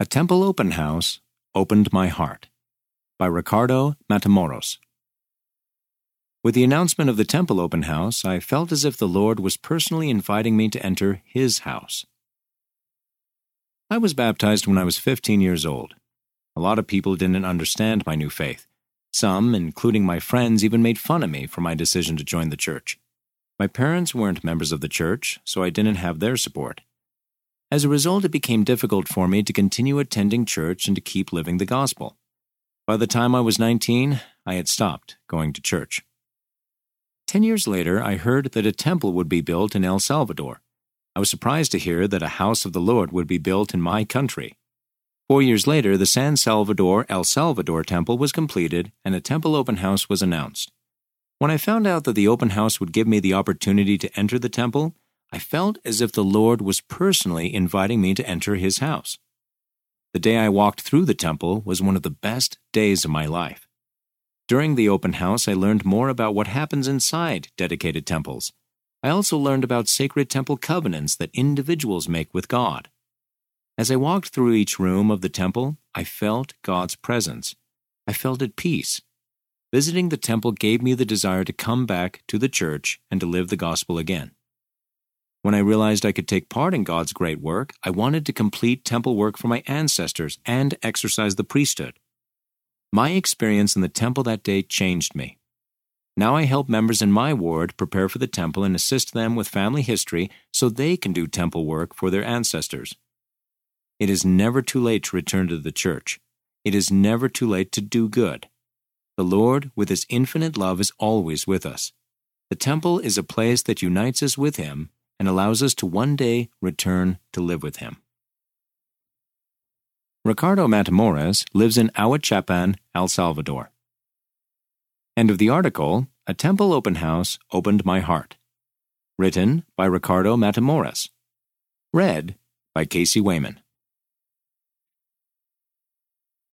A Temple Open House Opened My Heart by Ricardo Matamoros. With the announcement of the Temple Open House, I felt as if the Lord was personally inviting me to enter His house. I was baptized when I was 15 years old. A lot of people didn't understand my new faith. Some, including my friends, even made fun of me for my decision to join the church. My parents weren't members of the church, so I didn't have their support. As a result, it became difficult for me to continue attending church and to keep living the gospel. By the time I was 19, I had stopped going to church. Ten years later, I heard that a temple would be built in El Salvador. I was surprised to hear that a house of the Lord would be built in my country. Four years later, the San Salvador El Salvador temple was completed and a temple open house was announced. When I found out that the open house would give me the opportunity to enter the temple, I felt as if the Lord was personally inviting me to enter His house. The day I walked through the temple was one of the best days of my life. During the open house, I learned more about what happens inside dedicated temples. I also learned about sacred temple covenants that individuals make with God. As I walked through each room of the temple, I felt God's presence. I felt at peace. Visiting the temple gave me the desire to come back to the church and to live the gospel again. When I realized I could take part in God's great work, I wanted to complete temple work for my ancestors and exercise the priesthood. My experience in the temple that day changed me. Now I help members in my ward prepare for the temple and assist them with family history so they can do temple work for their ancestors. It is never too late to return to the church. It is never too late to do good. The Lord, with His infinite love, is always with us. The temple is a place that unites us with Him and allows us to one day return to live with Him. Ricardo Matamoros lives in Ahuachapan, El Salvador. End of the article A Temple Open House Opened My Heart. Written by Ricardo Matamoros. Read by Casey Wayman.